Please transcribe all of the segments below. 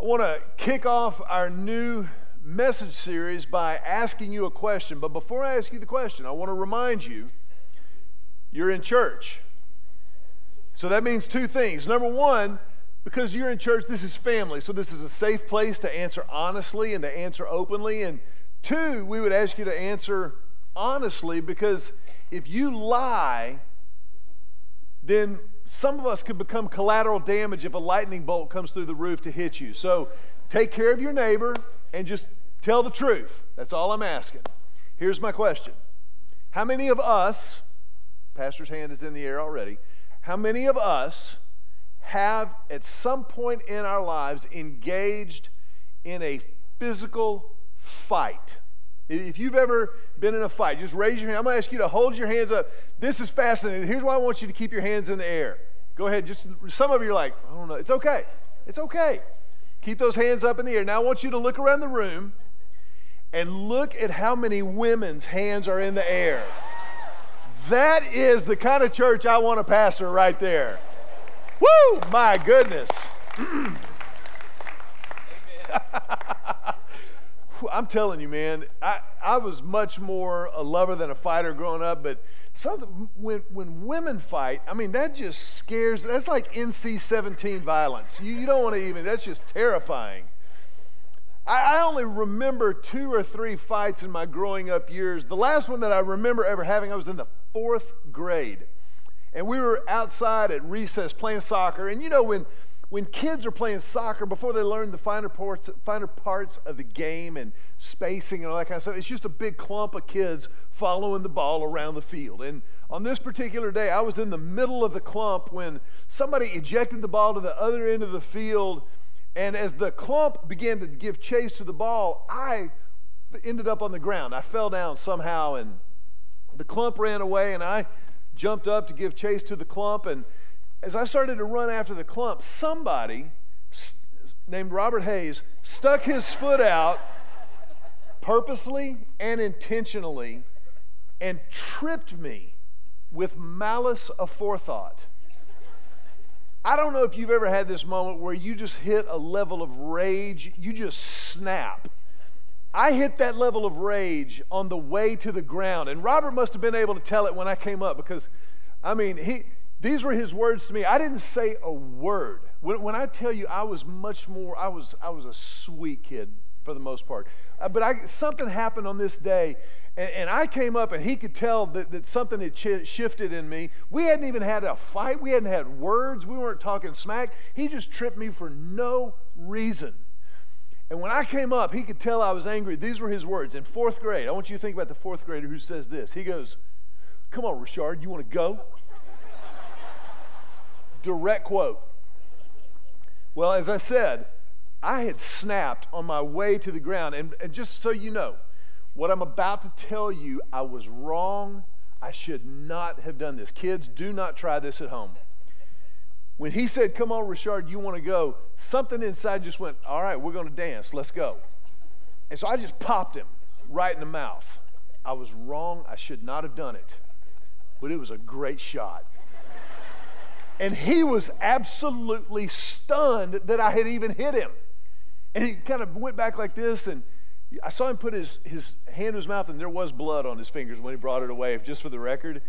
I want to kick off our new message series by asking you a question. But before I ask you the question, I want to remind you you're in church. So that means two things. Number one, because you're in church, this is family. So this is a safe place to answer honestly and to answer openly. And two, we would ask you to answer honestly because if you lie, then some of us could become collateral damage if a lightning bolt comes through the roof to hit you. So take care of your neighbor and just tell the truth. That's all I'm asking. Here's my question How many of us, Pastor's hand is in the air already, how many of us have at some point in our lives engaged in a physical fight? If you've ever been in a fight, just raise your hand. I'm going to ask you to hold your hands up. This is fascinating. Here's why I want you to keep your hands in the air. Go ahead. Just some of you are like, I don't know. It's okay. It's okay. Keep those hands up in the air. Now I want you to look around the room and look at how many women's hands are in the air. That is the kind of church I want to pastor right there. Woo! My goodness. I'm telling you, man, I, I was much more a lover than a fighter growing up, but something, when, when women fight, I mean, that just scares, that's like NC 17 violence. You, you don't want to even, that's just terrifying. I, I only remember two or three fights in my growing up years. The last one that I remember ever having, I was in the fourth grade. And we were outside at recess playing soccer. And you know, when when kids are playing soccer, before they learn the finer parts, finer parts of the game and spacing and all that kind of stuff, it's just a big clump of kids following the ball around the field. And on this particular day, I was in the middle of the clump when somebody ejected the ball to the other end of the field. And as the clump began to give chase to the ball, I ended up on the ground. I fell down somehow, and the clump ran away, and I jumped up to give chase to the clump. And as I started to run after the clump, somebody named Robert Hayes stuck his foot out purposely and intentionally and tripped me with malice aforethought. I don't know if you've ever had this moment where you just hit a level of rage, you just snap. I hit that level of rage on the way to the ground, and Robert must have been able to tell it when I came up because, I mean, he these were his words to me. I didn't say a word. When, when I tell you I was much more, I was, I was a sweet kid for the most part. Uh, but I, something happened on this day, and, and, I came up, and he could tell that, that something had ch- shifted in me. We hadn't even had a fight, we hadn't had words, we weren't talking smack. He just tripped me for no reason. And when I came up, he could tell I was angry. These were his words in fourth grade. I want you to think about the fourth grader who says this. He goes, Come on, Richard, you want to go? Direct quote. Well, as I said, I had snapped on my way to the ground. And, and just so you know, what I'm about to tell you, I was wrong. I should not have done this. Kids, do not try this at home. When he said, Come on, Richard, you want to go, something inside just went, All right, we're going to dance. Let's go. And so I just popped him right in the mouth. I was wrong. I should not have done it. But it was a great shot. And he was absolutely stunned that I had even hit him. And he kind of went back like this, and I saw him put his, his hand to his mouth, and there was blood on his fingers when he brought it away, just for the record.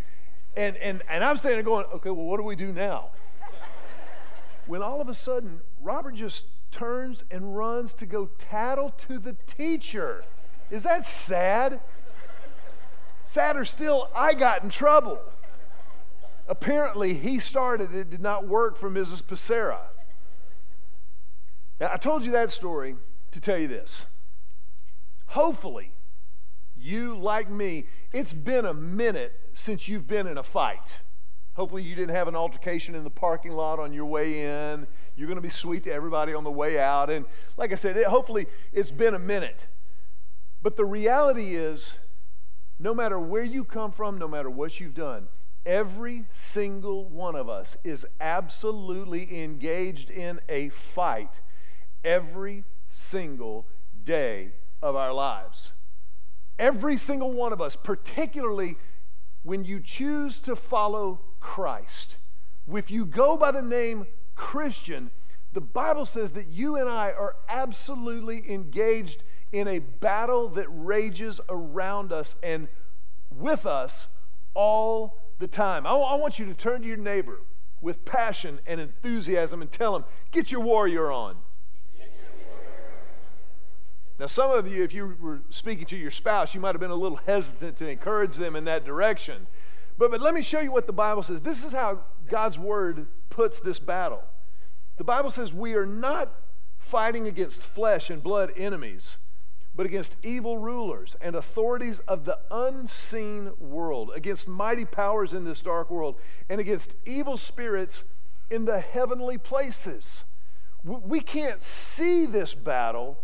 And, and, and I'm standing there going, okay, well, what do we do now? when all of a sudden, Robert just turns and runs to go tattle to the teacher. Is that sad? Sadder still, I got in trouble. Apparently, he started it, did not work for Mrs. Pacera. Now, I told you that story to tell you this. Hopefully, you, like me, it's been a minute since you've been in a fight. Hopefully, you didn't have an altercation in the parking lot on your way in. You're going to be sweet to everybody on the way out. And like I said, it, hopefully, it's been a minute. But the reality is, no matter where you come from, no matter what you've done, Every single one of us is absolutely engaged in a fight every single day of our lives. Every single one of us, particularly when you choose to follow Christ. If you go by the name Christian, The Bible says that you and I are absolutely engaged in a battle that rages around us and with us all the time. I, I want you to turn to your neighbor with passion and enthusiasm and tell him, Get your warrior on. Now, some of you, if you were speaking to your spouse, you might have been a little hesitant to encourage them in that direction. But, but let me show you what the Bible says. This is how God's word puts this battle. The Bible says we are not fighting against flesh and blood enemies, but against evil rulers and authorities of the unseen world, against mighty powers in this dark world, and against evil spirits in the heavenly places. We can't see this battle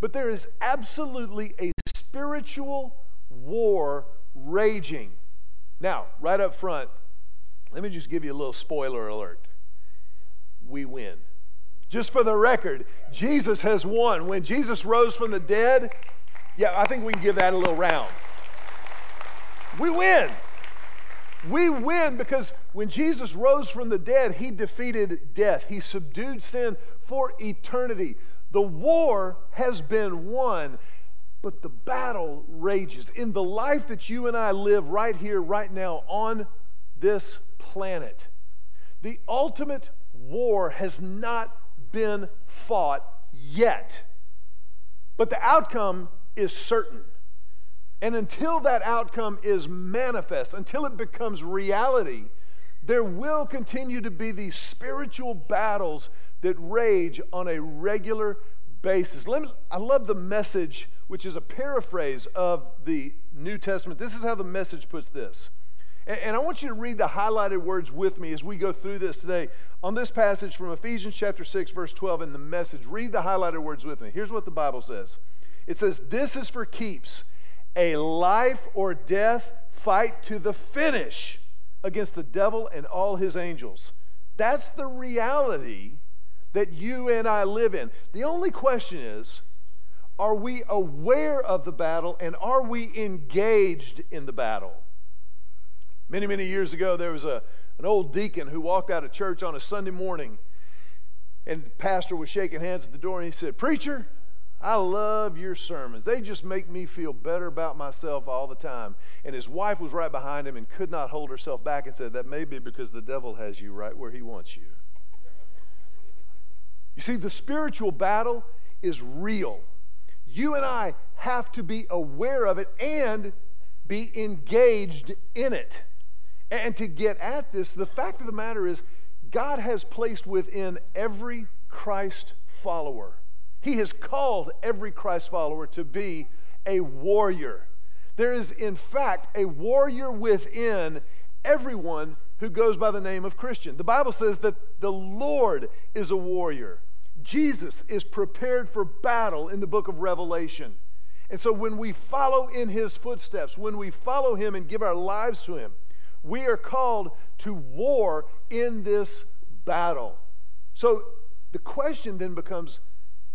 but there is absolutely a spiritual war raging. Now, right up front, let me just give you a little spoiler alert. We win. Just for the record, Jesus has won. When Jesus rose from the dead, yeah, I think we can give that a little round. We win. We win because when Jesus rose from the dead, he defeated death. He subdued sin for eternity. The war has been won, but the battle rages. In the life that you and I live right here, right now, on this planet, the ultimate war has not been fought yet. But the outcome is certain. And until that outcome is manifest, until it becomes reality, there will continue to be these spiritual battles that rage on a regular basis. Me, I love the message, which is a paraphrase of the New Testament. This is how the message puts this. And, I want you to read the highlighted words with me as we go through this today. On this passage from Ephesians chapter 6, verse 12, in the message, read the highlighted words with me. Here's what the Bible says it says, This is for keeps, a life or death fight to the finish against the devil and all his angels. That's the reality that you and I live in. The only question is are we aware of the battle and are we engaged in the battle? Many, many years ago, there was a, an old deacon who walked out of church on a Sunday morning, and the pastor was shaking hands at the door, and he said, Preacher, I love your sermons. They just make me feel better about myself all the time. And his wife was right behind him and could not hold herself back and said, That may be because the devil has you right where he wants you. You see, the spiritual battle is real. You and I have to be aware of it and be engaged in it. And to get at this, the fact of the matter is, God has placed within every Christ follower, He has called every Christ follower to be a warrior. There is, in fact, a warrior within everyone who goes by the name of Christian. The Bible says that the Lord is a warrior. Jesus is prepared for battle in the book of Revelation. And so when we follow in his footsteps, when we follow him and give our lives to him, we are called to war in this battle. So the question then becomes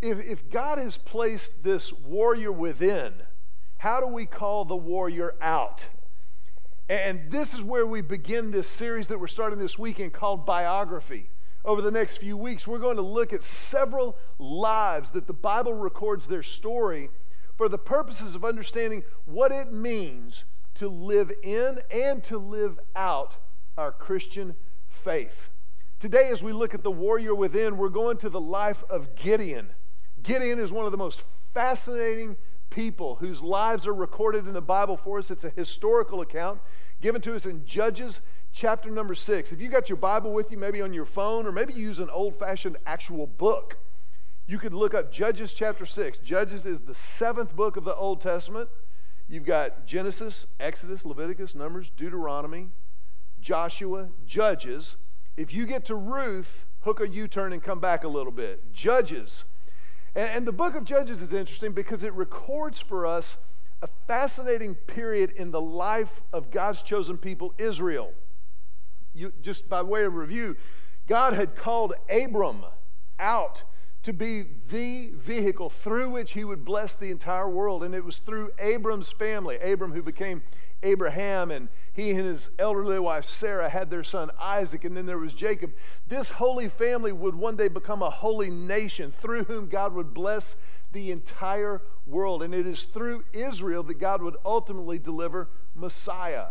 if, if God has placed this warrior within, how do we call the warrior out? And this is where we begin this series that we're starting this weekend called Biography over the next few weeks, we're going to look at several lives that the Bible records their story for the purposes of understanding what it means to live in and to live out our Christian faith. Today, as we look at the warrior within, we're going to the life of Gideon. Gideon is one of the most fascinating people whose lives are recorded in the Bible for us. It's a historical account given to us in Judges chapter number six. If you got your Bible with you, maybe on your phone, or maybe use an old fashioned actual book, you could look up Judges chapter six. Judges is the seventh book of the Old Testament. You've got Genesis, Exodus, Leviticus, Numbers, Deuteronomy, Joshua, Judges. If you get to Ruth, hook a U turn and come back a little bit. Judges. And, and the book of Judges is interesting because it records for us a fascinating period in the life of God's chosen people, Israel you, just by way of review, God had called Abram out to be the vehicle through which he would bless the entire world. And it was through Abram's family, Abram who became Abraham, and he and his elderly wife Sarah had their son Isaac, and then there was Jacob. This holy family would one day become a holy nation through whom God would bless the entire world. And it is through Israel that God would ultimately deliver Messiah,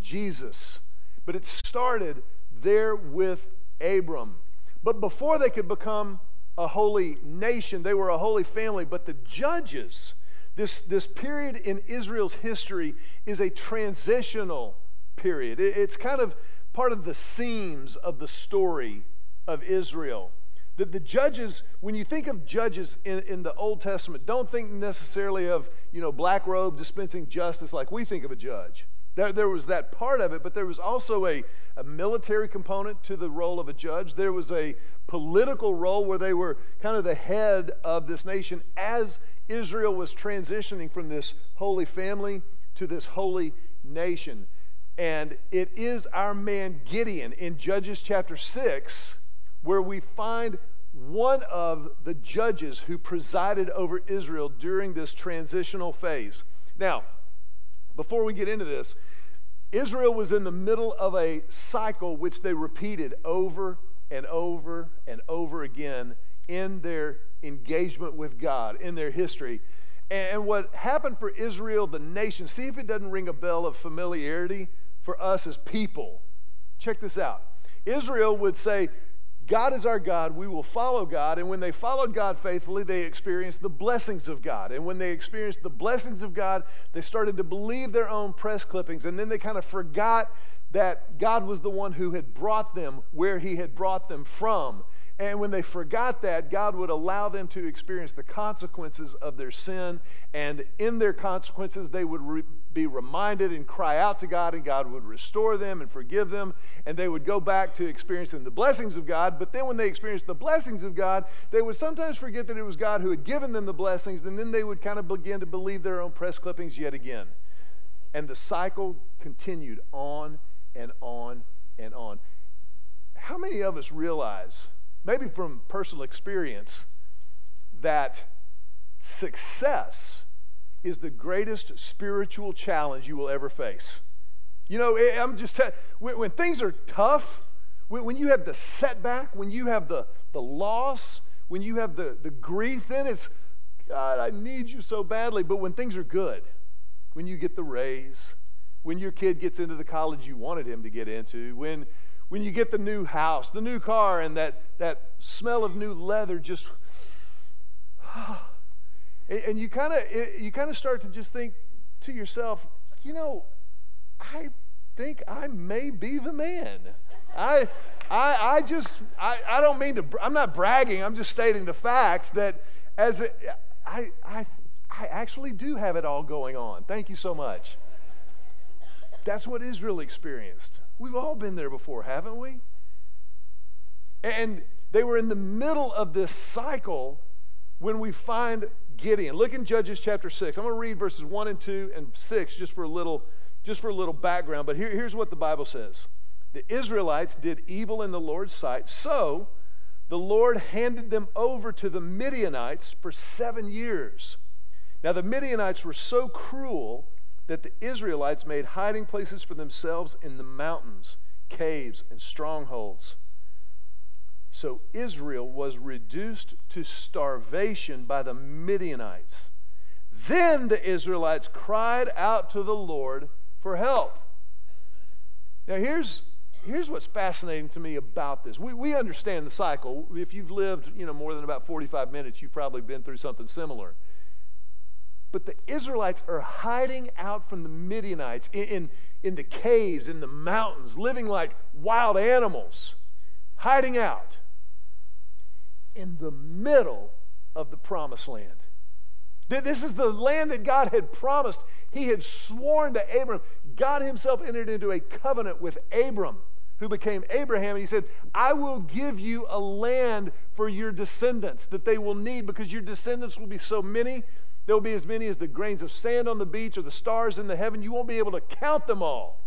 Jesus. But it started there with Abram. But before they could become a holy nation, they were a holy family. But the judges, this, this period in Israel's history is a transitional period. It's kind of part of the seams of the story of Israel. That the judges, when you think of judges in, in the Old Testament, don't think necessarily of, you know, black robe dispensing justice like we think of a judge. There, there was that part of it, but there was also a, a military component to the role of a judge. There was a political role where they were kind of the head of this nation as Israel was transitioning from this holy family to this holy nation. And it is our man Gideon in Judges chapter 6 where we find one of the judges who presided over Israel during this transitional phase. Now, before we get into this, Israel was in the middle of a cycle which they repeated over and over and over again in their engagement with God, in their history. And what happened for Israel, the nation, see if it doesn't ring a bell of familiarity for us as people. Check this out. Israel would say, God is our God. We will follow God. And when they followed God faithfully, they experienced the blessings of God. And when they experienced the blessings of God, they started to believe their own press clippings. And then they kind of forgot that God was the one who had brought them where He had brought them from. And when they forgot that, God would allow them to experience the consequences of their sin. And in their consequences, they would re- be reminded and cry out to God, and God would restore them and forgive them. And they would go back to experiencing the blessings of God. But then when they experienced the blessings of God, they would sometimes forget that it was God who had given them the blessings. And then they would kind of begin to believe their own press clippings yet again. And the cycle continued on and on and on. How many of us realize? maybe from personal experience, that success is the greatest spiritual challenge you will ever face. You know, eh, I'm just telling when, when things are tough, when, when you have the setback, when you have the, the loss, when you have the, the grief, then it's, God, I need you so badly. But when things are good, when you get the raise, when your kid gets into the college you wanted him to get into, when when you get the new house, the new car, and that, that smell of new leather just. Ah, and you kind of you kind of start to just think to yourself, you know, I think I may be the man. I, I, I just, I, I don't mean to, I'm not bragging, I'm just stating the facts that as a, I, I, I actually do have it all going on. Thank you so much. That's what Israel experienced. We've all been there before, haven't we? And they were in the middle of this cycle when we find Gideon. Look in Judges chapter 6. I'm going to read verses 1 and 2 and 6 just for a little just for a little background, but here, here's what the Bible says. The Israelites did evil in the Lord's sight, so the Lord handed them over to the Midianites for 7 years. Now the Midianites were so cruel that the Israelites made hiding places for themselves in the mountains, caves, and strongholds. So Israel was reduced to starvation by the Midianites. Then the Israelites cried out to the Lord for help. Now, here's, here's what's fascinating to me about this. We, we understand the cycle. If you've lived you know, more than about 45 minutes, you've probably been through something similar. But the Israelites are hiding out from the Midianites in, in, in the caves, in the mountains, living like wild animals, hiding out in the middle of the promised land. This is the land that God had promised. He had sworn to Abram. God Himself entered into a covenant with Abram, who became Abraham, and He said, I will give you a land for your descendants that they will need because your descendants will be so many there will be as many as the grains of sand on the beach or the stars in the heaven. You won't be able to count them all.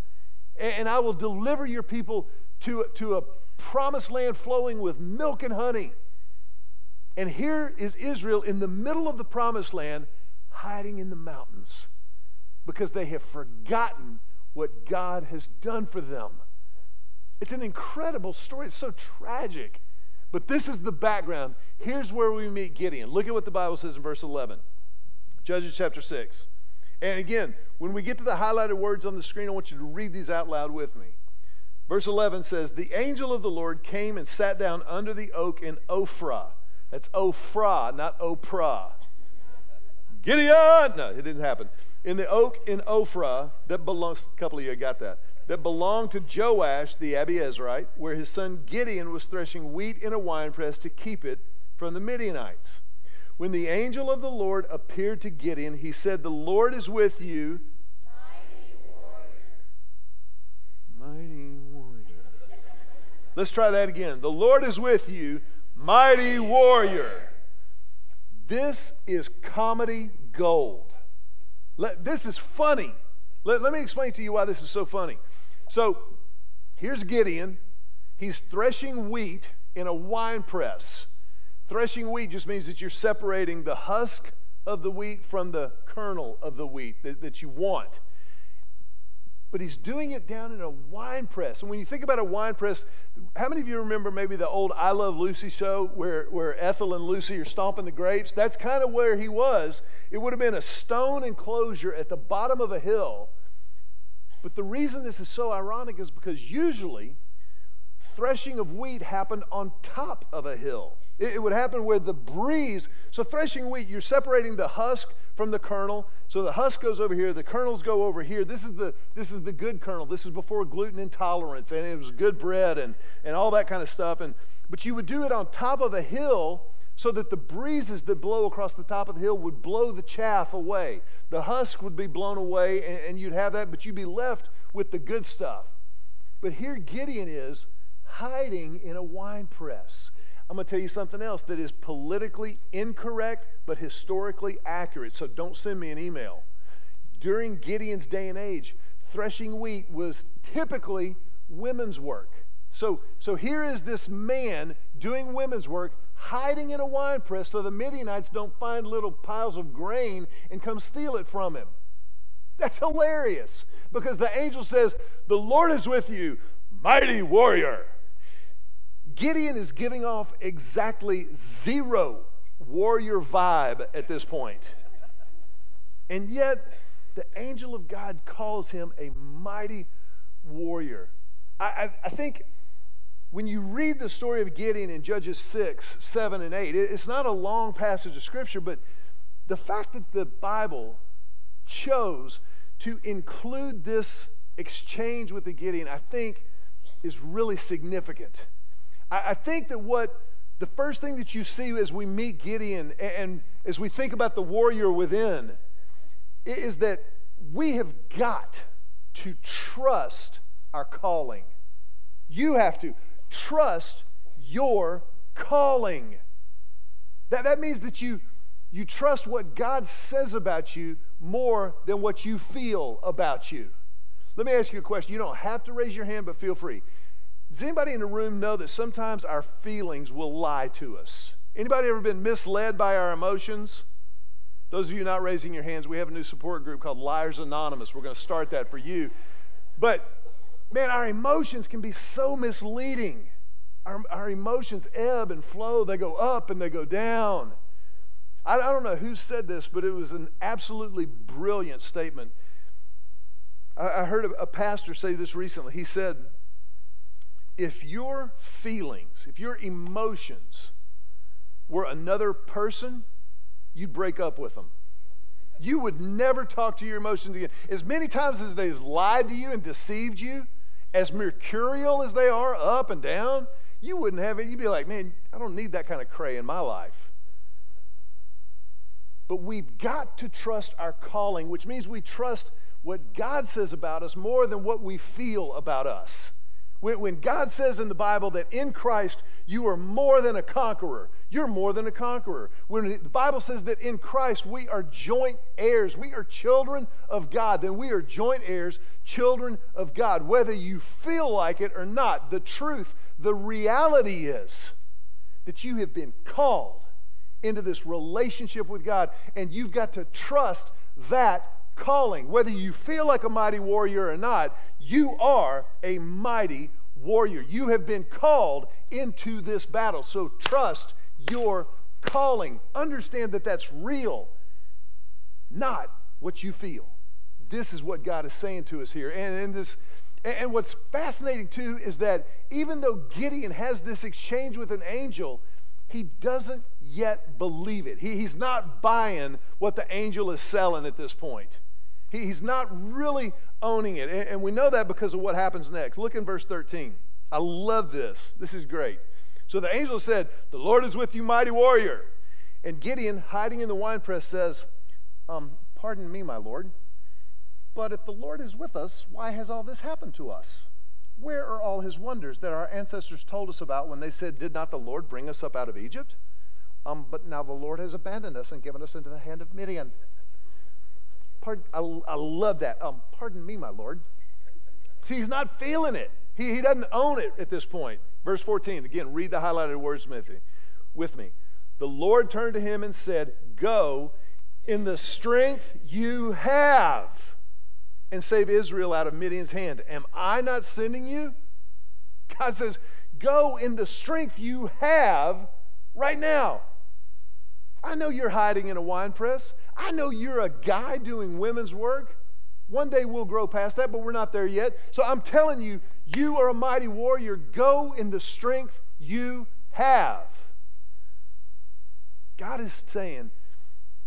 And I will deliver your people to, to a promised land flowing with milk and honey. And here is Israel in the middle of the promised land, hiding in the mountains, because they have forgotten what God has done for them. It's an incredible story. It's so tragic. But this is the background. Here's where we meet Gideon. Look at what the Bible says in verse 11. Judges chapter 6. And again, when we get to the highlighted words on the screen, I want you to read these out loud with me. Verse 11 says, The angel of the Lord came and sat down under the oak in Ophrah. That's Ophrah, not Oprah. Gideon! No, it didn't happen. In the oak in Ophrah, that belongs, a couple of you got that, that belonged to Joash the Abiezrite, where his son Gideon was threshing wheat in a winepress to keep it from the Midianites. When the angel of the Lord appeared to Gideon, he said, The Lord is with you. Mighty warrior. Mighty warrior. Let's try that again. The Lord is with you, mighty warrior. This is comedy gold. Let, this is funny. Let, let me explain to you why this is so funny. So here's Gideon. He's threshing wheat in a wine press. Threshing wheat just means that you're separating the husk of the wheat from the kernel of the wheat that, that you want. But he's doing it down in a wine press. And when you think about a wine press, how many of you remember maybe the old I Love Lucy show where, where Ethel and Lucy are stomping the grapes? That's kind of where he was. It would have been a stone enclosure at the bottom of a hill. But the reason this is so ironic is because usually threshing of wheat happened on top of a hill. It, would happen where the breeze, so threshing wheat, you're separating the husk from the kernel. So the husk goes over here, the kernels go over here. This is the, this is the good kernel. This is before gluten intolerance, and it was good bread and, and all that kind of stuff. And, but you would do it on top of a hill so that the breezes that blow across the top of the hill would blow the chaff away. The husk would be blown away, and, and you'd have that, but you'd be left with the good stuff. But here Gideon is hiding in a wine press. I'm going to tell you something else that is politically incorrect but historically accurate. So don't send me an email. During Gideon's day and age, threshing wheat was typically women's work. So, so here is this man doing women's work, hiding in a wine press so the Midianites don't find little piles of grain and come steal it from him. That's hilarious because the angel says, The Lord is with you, mighty warrior. Gideon is giving off exactly zero warrior vibe at this point. And yet, the angel of God calls him a mighty warrior. I, I, I, think when you read the story of Gideon in Judges 6, 7, and 8, it's not a long passage of scripture, but the fact that the Bible chose to include this exchange with the Gideon, I think, is really significant. I, I think that what the first thing that you see as we meet Gideon and, and as we think about the warrior within is that we have got to trust our calling. You have to trust your calling. That, that means that you, you trust what God says about you more than what you feel about you. Let me ask you a question. You don't have to raise your hand, but feel free. Does anybody in the room know that sometimes our feelings will lie to us? Anybody ever been misled by our emotions? Those of you not raising your hands, we have a new support group called Liars Anonymous. We're going to start that for you. But man, our emotions can be so misleading. Our, our emotions ebb and flow, they go up and they go down. I, I don't know who said this, but it was an absolutely brilliant statement. I, I heard a, a pastor say this recently. He said, if your feelings, if your emotions were another person, you'd break up with them. You would never talk to your emotions again. As many times as they've lied to you and deceived you, as mercurial as they are, up and down, you wouldn't have it. You'd be like, man, I don't need that kind of cray in my life. But we've got to trust our calling, which means we trust what God says about us more than what we feel about us. When, God says in the Bible that in Christ you are more than a conqueror, you're more than a conqueror. When the Bible says that in Christ we are joint heirs, we are children of God, then we are joint heirs, children of God. Whether you feel like it or not, the truth, the reality is that you have been called into this relationship with God, and you've got to trust that calling. Whether you feel like a mighty warrior or not, you are a mighty warrior. You have been called into this battle. So trust your calling. Understand that that's real, not what you feel. This is what God is saying to us here. And in this and what's fascinating too is that even though Gideon has this exchange with an angel, he doesn't yet believe it. He, he's not buying what the angel is selling at this point. He, he's not really owning it. And, and we know that because of what happens next. Look in verse 13. I love this. This is great. So the angel said, The Lord is with you, mighty warrior. And Gideon, hiding in the winepress, says, um, Pardon me, my Lord, but if the Lord is with us, why has all this happened to us? Where are all his wonders that our ancestors told us about when they said, Did not the Lord bring us up out of Egypt? Um, but now the Lord has abandoned us and given us into the hand of Midian. Pardon, I, I love that. Um, pardon me, my Lord. See, he's not feeling it. He, he doesn't own it at this point. Verse 14, again, read the highlighted words with me. With me. The Lord turned to him and said, Go in the strength you have and save Israel out of Midian's hand. Am I not sending you? God says, Go in the strength you have right now. I know you're hiding in a wine press. I know you're a guy doing women's work. One day we'll grow past that, but we're not there yet. So I'm telling you, you are a mighty warrior. Go in the strength you have. God is saying,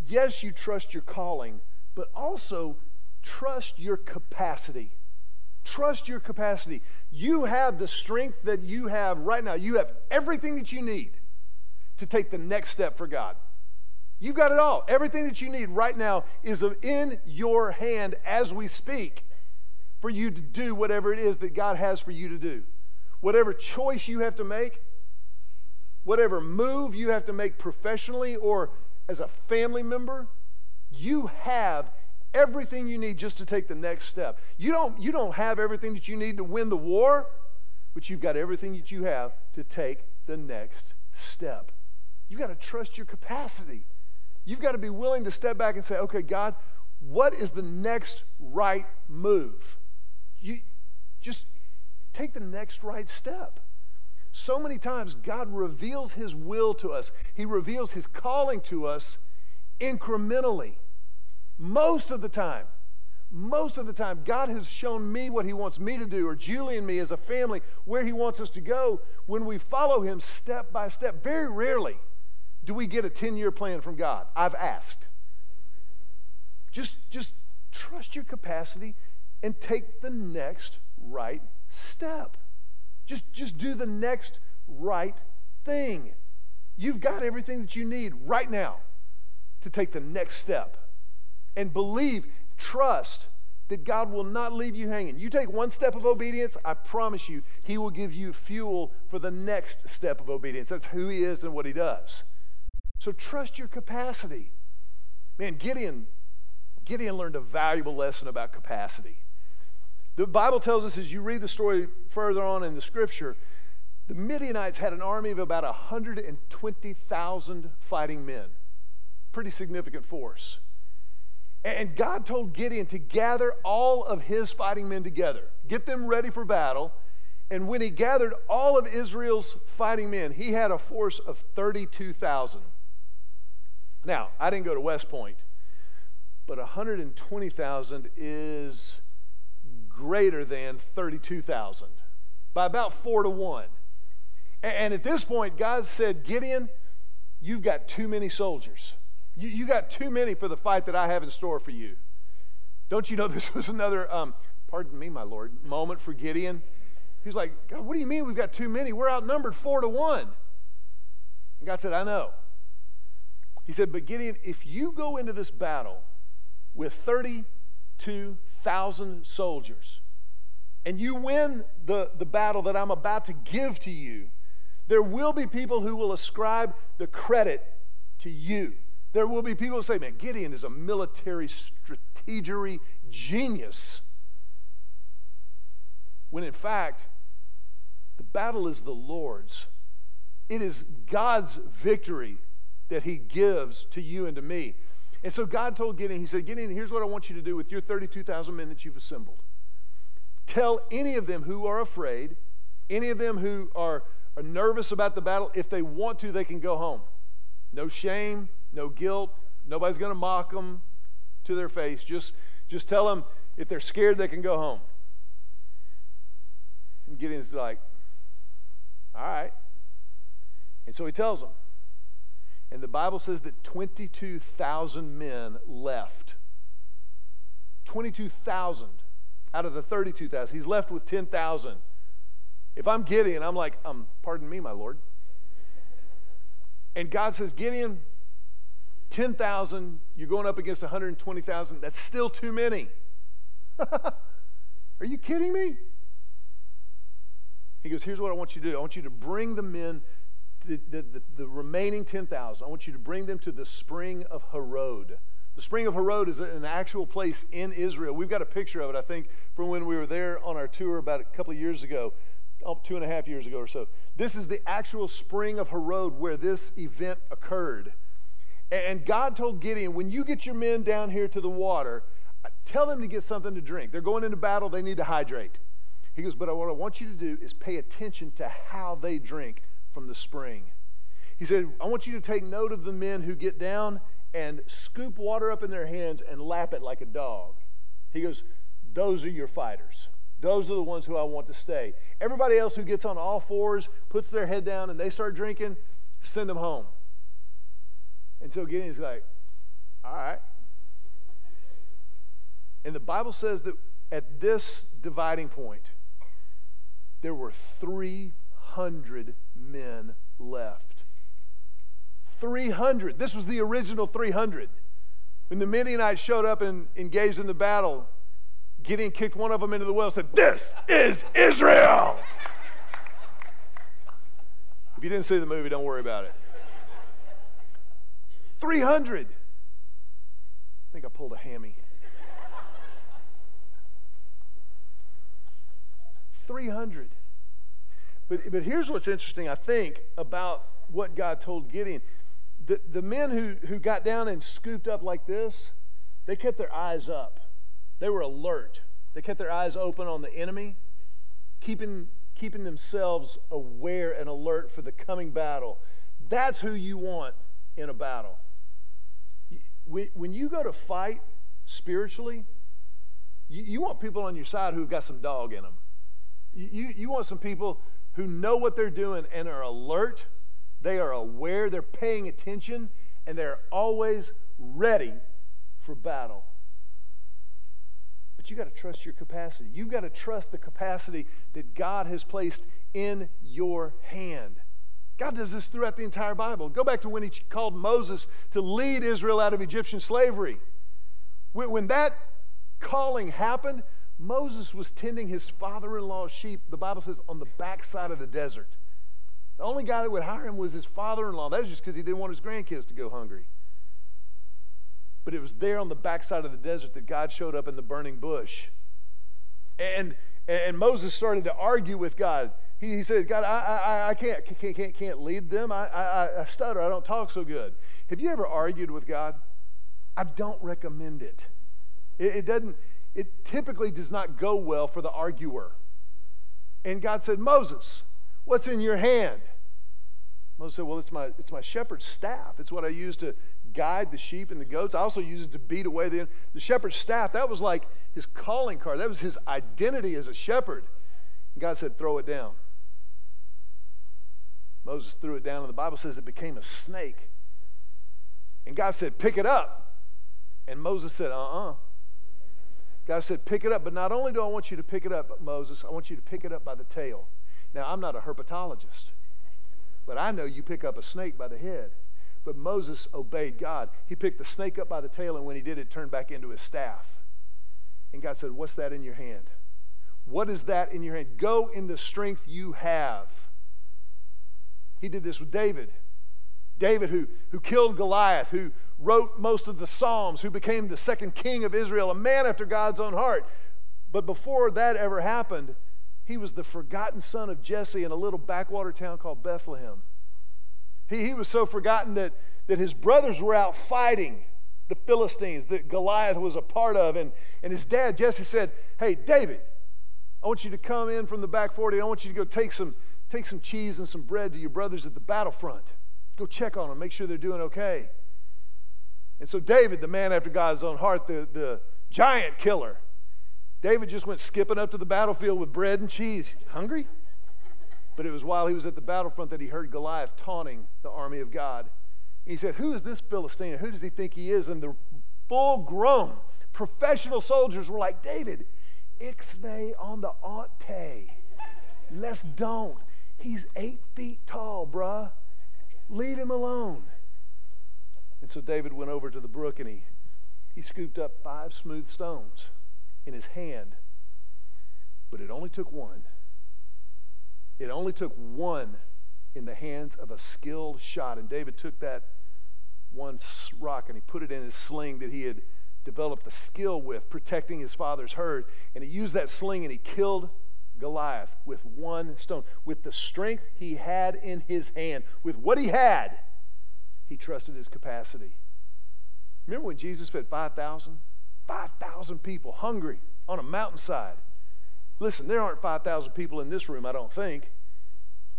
yes, you trust your calling, but also trust your capacity. Trust your capacity. You have the strength that you have right now. You have everything that you need to take the next step for God. You've got it all. Everything that you need right now is in your hand as we speak for you to do whatever it is that God has for you to do. Whatever choice you have to make, whatever move you have to make professionally or as a family member, you have everything you need just to take the next step. You don't, you don't have everything that you need to win the war, but you've got everything that you have to take the next step. You've got to trust your capacity. You've got to be willing to step back and say, okay, God, what is the next right move? You just take the next right step. So many times, God reveals His will to us, He reveals His calling to us incrementally. Most of the time, most of the time, God has shown me what He wants me to do, or Julie and me as a family, where He wants us to go when we follow Him step by step. Very rarely do we get a 10 year plan from God? I've asked. Just, just trust your capacity and take the next right step. Just, just do the next right thing. You've got everything that you need right now to take the next step. And believe, trust that God will not leave you hanging. You take one step of obedience, I promise you, He will give you fuel for the next step of obedience. That's who He is and what He does. So trust your capacity. Man, Gideon, Gideon learned a valuable lesson about capacity. The Bible tells us as you read the story further on in the scripture, the Midianites had an army of about 120,000 fighting men. Pretty significant force. And God told Gideon to gather all of his fighting men together, get them ready for battle. And when he gathered all of Israel's fighting men, he had a force of 32,000. Now, I didn't go to West Point, but 120,000 is greater than 32,000 by about four to one. And at this point, God said, Gideon, you've got too many soldiers. You, you got too many for the fight that I have in store for you. Don't you know this was another, um, pardon me, my Lord, moment for Gideon? He's like, God, what do you mean we've got too many? We're outnumbered four to one. And God said, I know. He said, But Gideon, if you go into this battle with 32,000 soldiers and you win the, the battle that I'm about to give to you, there will be people who will ascribe the credit to you. There will be people who say, man, Gideon is a military strategery genius. When in fact, the battle is the Lord's. It is God's victory that He gives to you and to me. And so God told Gideon, He said, Gideon, here's what I want you to do with your 32,000 men that you've assembled. Tell any of them who are afraid, any of them who are, are nervous about the battle, if they want to, they can go home. No shame, no guilt. Nobody's going to mock them to their face. Just, just tell them if they're scared, they can go home. And Gideon's like, all right. And so he tells them. And the Bible says that 22,000 men left. 22,000 out of the 32,000. He's left with 10,000. If I'm Gideon, I'm like, um, pardon me, my Lord. And God says, Gideon, 10,000, you're going up against 120,000. That's still too many. Are you kidding me? He goes, Here's what I want you to do I want you to bring the men, the, the, the, remaining 10,000, I want you to bring them to the spring of Harod. The spring of Harod is an actual place in Israel. We've got a picture of it, I think, from when we were there on our tour about a couple of years ago, oh, two and a half years ago or so. This is the actual spring of Harod where this event occurred. And God told Gideon, when you get your men down here to the water, tell them to get something to drink. They're going into battle, they need to hydrate. He goes, But what I want you to do is pay attention to how they drink from the spring. He said, I want you to take note of the men who get down and scoop water up in their hands and lap it like a dog. He goes, Those are your fighters. Those are the ones who I want to stay. Everybody else who gets on all fours, puts their head down, and they start drinking, send them home. And so Gideon's like, All right. And the Bible says that at this dividing point, there were 300 men left. 300. This was the original 300. When the Midianites showed up and engaged in the battle, Gideon kicked one of them into the well and said, This is Israel. if you didn't see the movie, don't worry about it. 300. I think I pulled a hammy. 300. But, but here's what's interesting, I think, about what God told Gideon. The, the men who, who got down and scooped up like this, they kept their eyes up. They were alert. They kept their eyes open on the enemy, keeping, keeping themselves aware and alert for the coming battle. That's who you want in a battle. When when you go to fight spiritually, you, you want people on your side who've got some dog in them. You, you want some people who know what they're doing and are alert, they are aware, they're paying attention, and they're always ready for battle. But you got to trust your capacity. You've got to trust the capacity that God has placed in your hand. God does this throughout the entire Bible. Go back to when He called Moses to lead Israel out of Egyptian slavery. When, when that calling happened, Moses was tending his father in law's sheep, the Bible says, on the backside of the desert. The only guy that would hire him was his father in law. That was just because he didn't want his grandkids to go hungry. But it was there on the backside of the desert that God showed up in the burning bush. And, and Moses started to argue with God. He, he said, God, I, I, I can't, can't, can't, can't lead them. I, I, I stutter. I don't talk so good. Have you ever argued with God? I don't recommend it. It, it doesn't, it typically does not go well for the arguer. And God said, Moses, what's in your hand? Moses said, Well, it's my, it's my shepherd's staff. It's what I use to guide the sheep and the goats. I also use it to beat away the, the shepherd's staff. That was like his calling card, that was his identity as a shepherd. And God said, Throw it down. Moses threw it down, and the Bible says it became a snake. And God said, Pick it up. And Moses said, Uh uh God said, Pick it up. But not only do I want you to pick it up, Moses, I want you to pick it up by the tail. Now, I'm not a herpetologist, but I know you pick up a snake by the head. But Moses obeyed God. He picked the snake up by the tail, and when he did, it turned back into his staff. And God said, What's that in your hand? What is that in your hand? Go in the strength you have. He did this with David. David, who, who killed Goliath, who wrote most of the Psalms, who became the second king of Israel, a man after God's own heart. But before that ever happened, he was the forgotten son of Jesse in a little backwater town called Bethlehem. He, he was so forgotten that, that his brothers were out fighting. the Philistines that Goliath was a part of. And, and his dad, Jesse, said, Hey, David, I want you to come in from the back 40. I want you to go take some, take some cheese and some bread to your brothers at the battlefront. Go check on them, make sure they're doing okay. And so, David, the man after God's own heart, the, the giant killer, David just went skipping up to the battlefield with bread and cheese. Hungry? But it was while he was at the battlefront that he heard Goliath taunting the army of God. He said, Who is this Philistine? Who does he think he is? And the full grown professional soldiers were like, David, ixnay on the ante. Let's don't. He's eight feet tall, bruh. Leave him alone. And so David went over to the brook and he, he scooped up five smooth stones in his hand. But it only took one. It only took one in the hands of a skilled shot. And David took that one rock and he put it in his sling that he had developed the skill with, protecting his father's herd. And he used that sling and he killed Goliath with one stone. With the strength he had in his hand, with what he had, he trusted his capacity. Remember when Jesus fed 5,000? 5,000 people hungry on a mountainside. Listen, there aren't 5,000 people in this room, I don't think.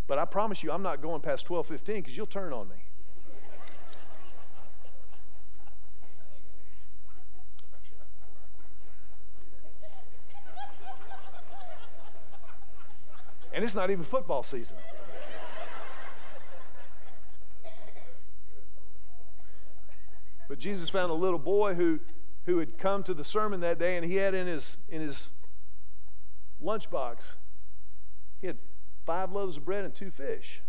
But I promise you, I'm not going past 1215 because you'll turn on me. And it's not even football season. but Jesus found a little boy who, who had come to the sermon that day, and he had in his, in his lunchbox, he had five loaves of bread and two fish.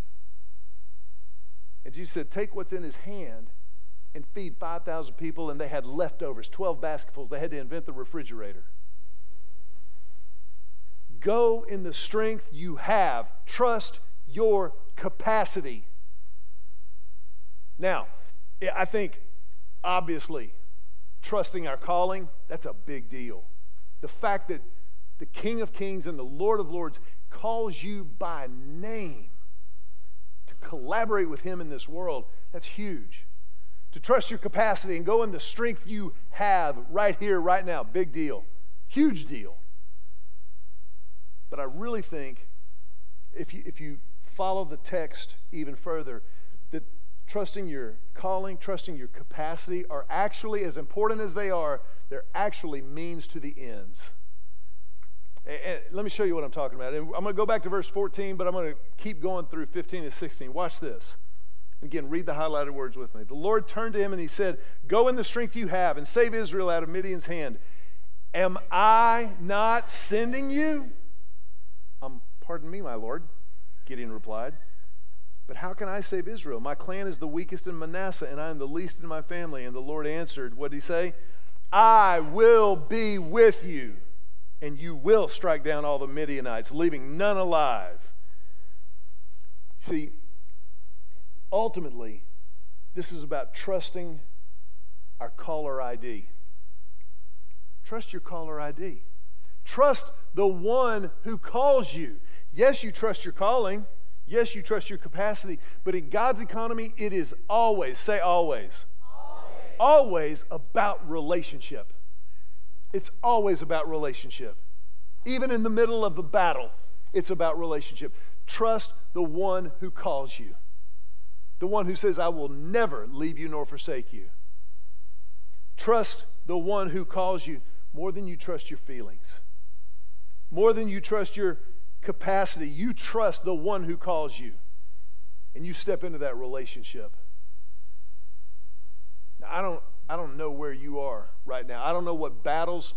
And Jesus said, Take what's in his hand and feed 5,000 people, and they had leftovers, 12 basketfuls. They had to invent the refrigerator. Go in the strength you have, trust your capacity. Now, I think obviously trusting our calling, that's a big deal. The fact that the King of Kings and the Lord of Lords calls you by name to collaborate with Him in this world, that's huge. To trust your capacity and go in the strength you have right here, right now, big deal. Huge deal. But I really think if you, if you follow the text even further, that trusting your calling, trusting your capacity are actually, as important as they are, they're actually means to the ends. And let me show you what I'm talking about. And I'm going to go back to verse 14, but I'm going to keep going through 15 and 16. Watch this. Again, read the highlighted words with me. The Lord turned to him and he said, Go in the strength you have and save Israel out of Midian's hand. Am I not sending you? Pardon me, my Lord, Gideon replied. But how can I save Israel? My clan is the weakest in Manasseh, and I am the least in my family. And the Lord answered, What did he say? I will be with you and you will strike down all the Midianites, leaving none alive. See, ultimately, this is about trusting our caller ID. Trust your caller ID. Trust the one who calls you. Yes, you trust your calling. Yes, you trust your capacity. But in God's economy, it is always, say always, always, always about relationship. It's always about relationship. Even in the middle of the battle, it's about relationship. Trust the one who calls you, the one who says, I will never leave you nor forsake you. Trust the one who calls you more than you trust your feelings, more than you trust your capacity. You trust the one who calls you, and you step into that relationship. Now, I don't I don't know where you are right now. I don't know what battles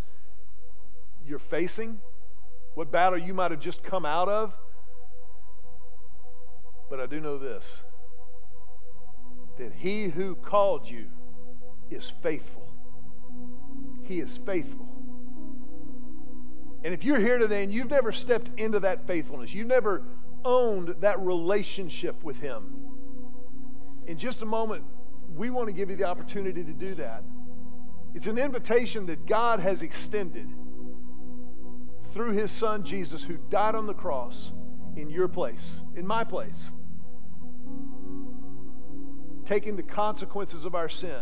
you're facing, what battle you might have just come out of. But I do know this that he who called you is faithful. He is faithful. And if you're here today and you've never stepped into that faithfulness, you've never owned that relationship with him, in just a moment, we want to give you the opportunity to do that. It's an invitation that God has extended through his son Jesus, who died on the cross in your place, in my place, taking the consequences of our sin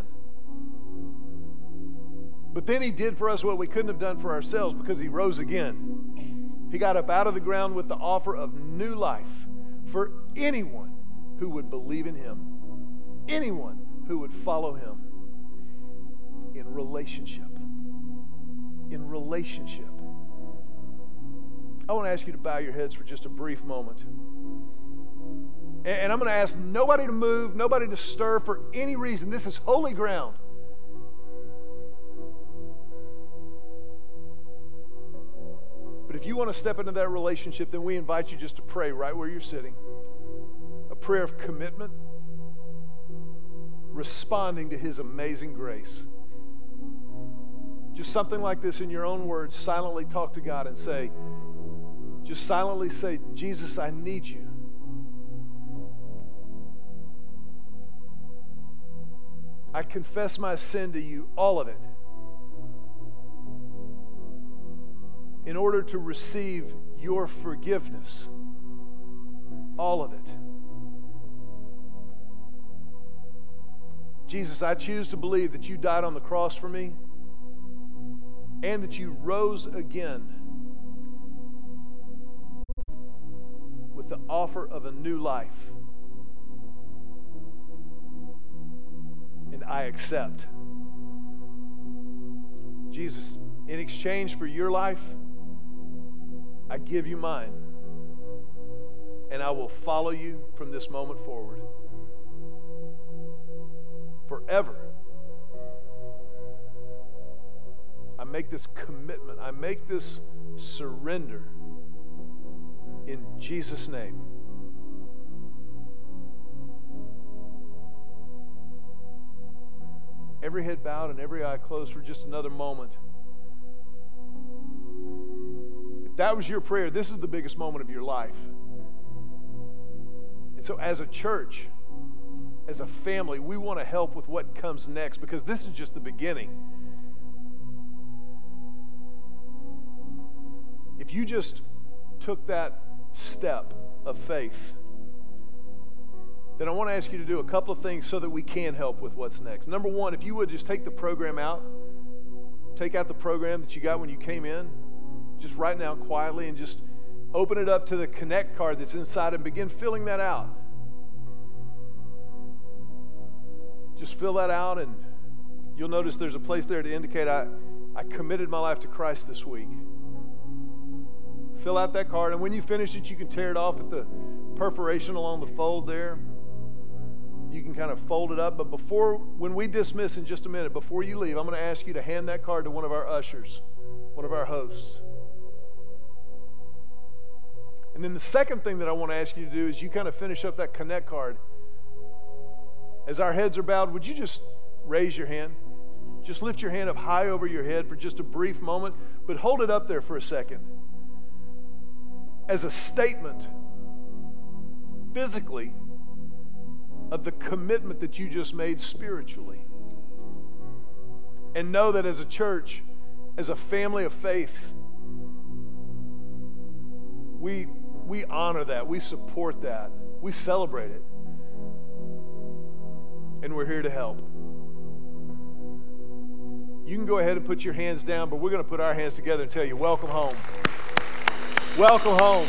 But then he did for us what we couldn't have done for ourselves because he rose again. He got up out of the ground with the offer of new life for anyone who would believe in him, anyone who would follow him in relationship. In relationship. I want to ask you to bow your heads for just a brief moment. And I'm going to ask nobody to move, nobody to stir for any reason. This is holy ground. If you want to step into that relationship, then we invite you just to pray right where you're sitting a prayer of commitment, responding to His amazing grace. Just something like this in your own words, silently talk to God and say, just silently say, Jesus, I need you. I confess my sin to you, all of it, in order to receive your forgiveness, all of it. Jesus, I choose to believe that you died on the cross for me and that you rose again with the offer of a new life. And I accept. Jesus, in exchange for your life, I give you mine. And I will follow you from this moment forward. Forever. I make this commitment. I make this surrender in Jesus' name. Every head bowed and every eye closed for just another moment. That was your prayer, this is the biggest moment of your life. And so, as a church, as a family, we want to help with what comes next because this is just the beginning. If you just took that step of faith, then I want to ask you to do a couple of things so that we can help with what's next. Number one, if you would just take the program out, take out the program that you got when you came in, just right now quietly, and just open it up to the Connect card that's inside and begin filling that out. Just fill that out, and you'll notice there's a place there to indicate I, I committed my life to Christ this week fill out that card. And when you finish it, you can tear it off at the perforation along the fold there. You can kind of fold it up. But before, when we dismiss in just a minute, before you leave, I'm going to ask you to hand that card to one of our ushers, one of our hosts. And then the second thing that I want to ask you to do is you kind of finish up that connect card. As our heads are bowed, would you just raise your hand? Just lift your hand up high over your head for just a brief moment, but hold it up there for a second as a statement physically of the commitment that you just made spiritually. And know that as a church, as a family of faith, we, we honor that, we support that, we celebrate it. And we're here to help. You can go ahead and put your hands down, but we're going to put our hands together and tell you, welcome home. Welcome home.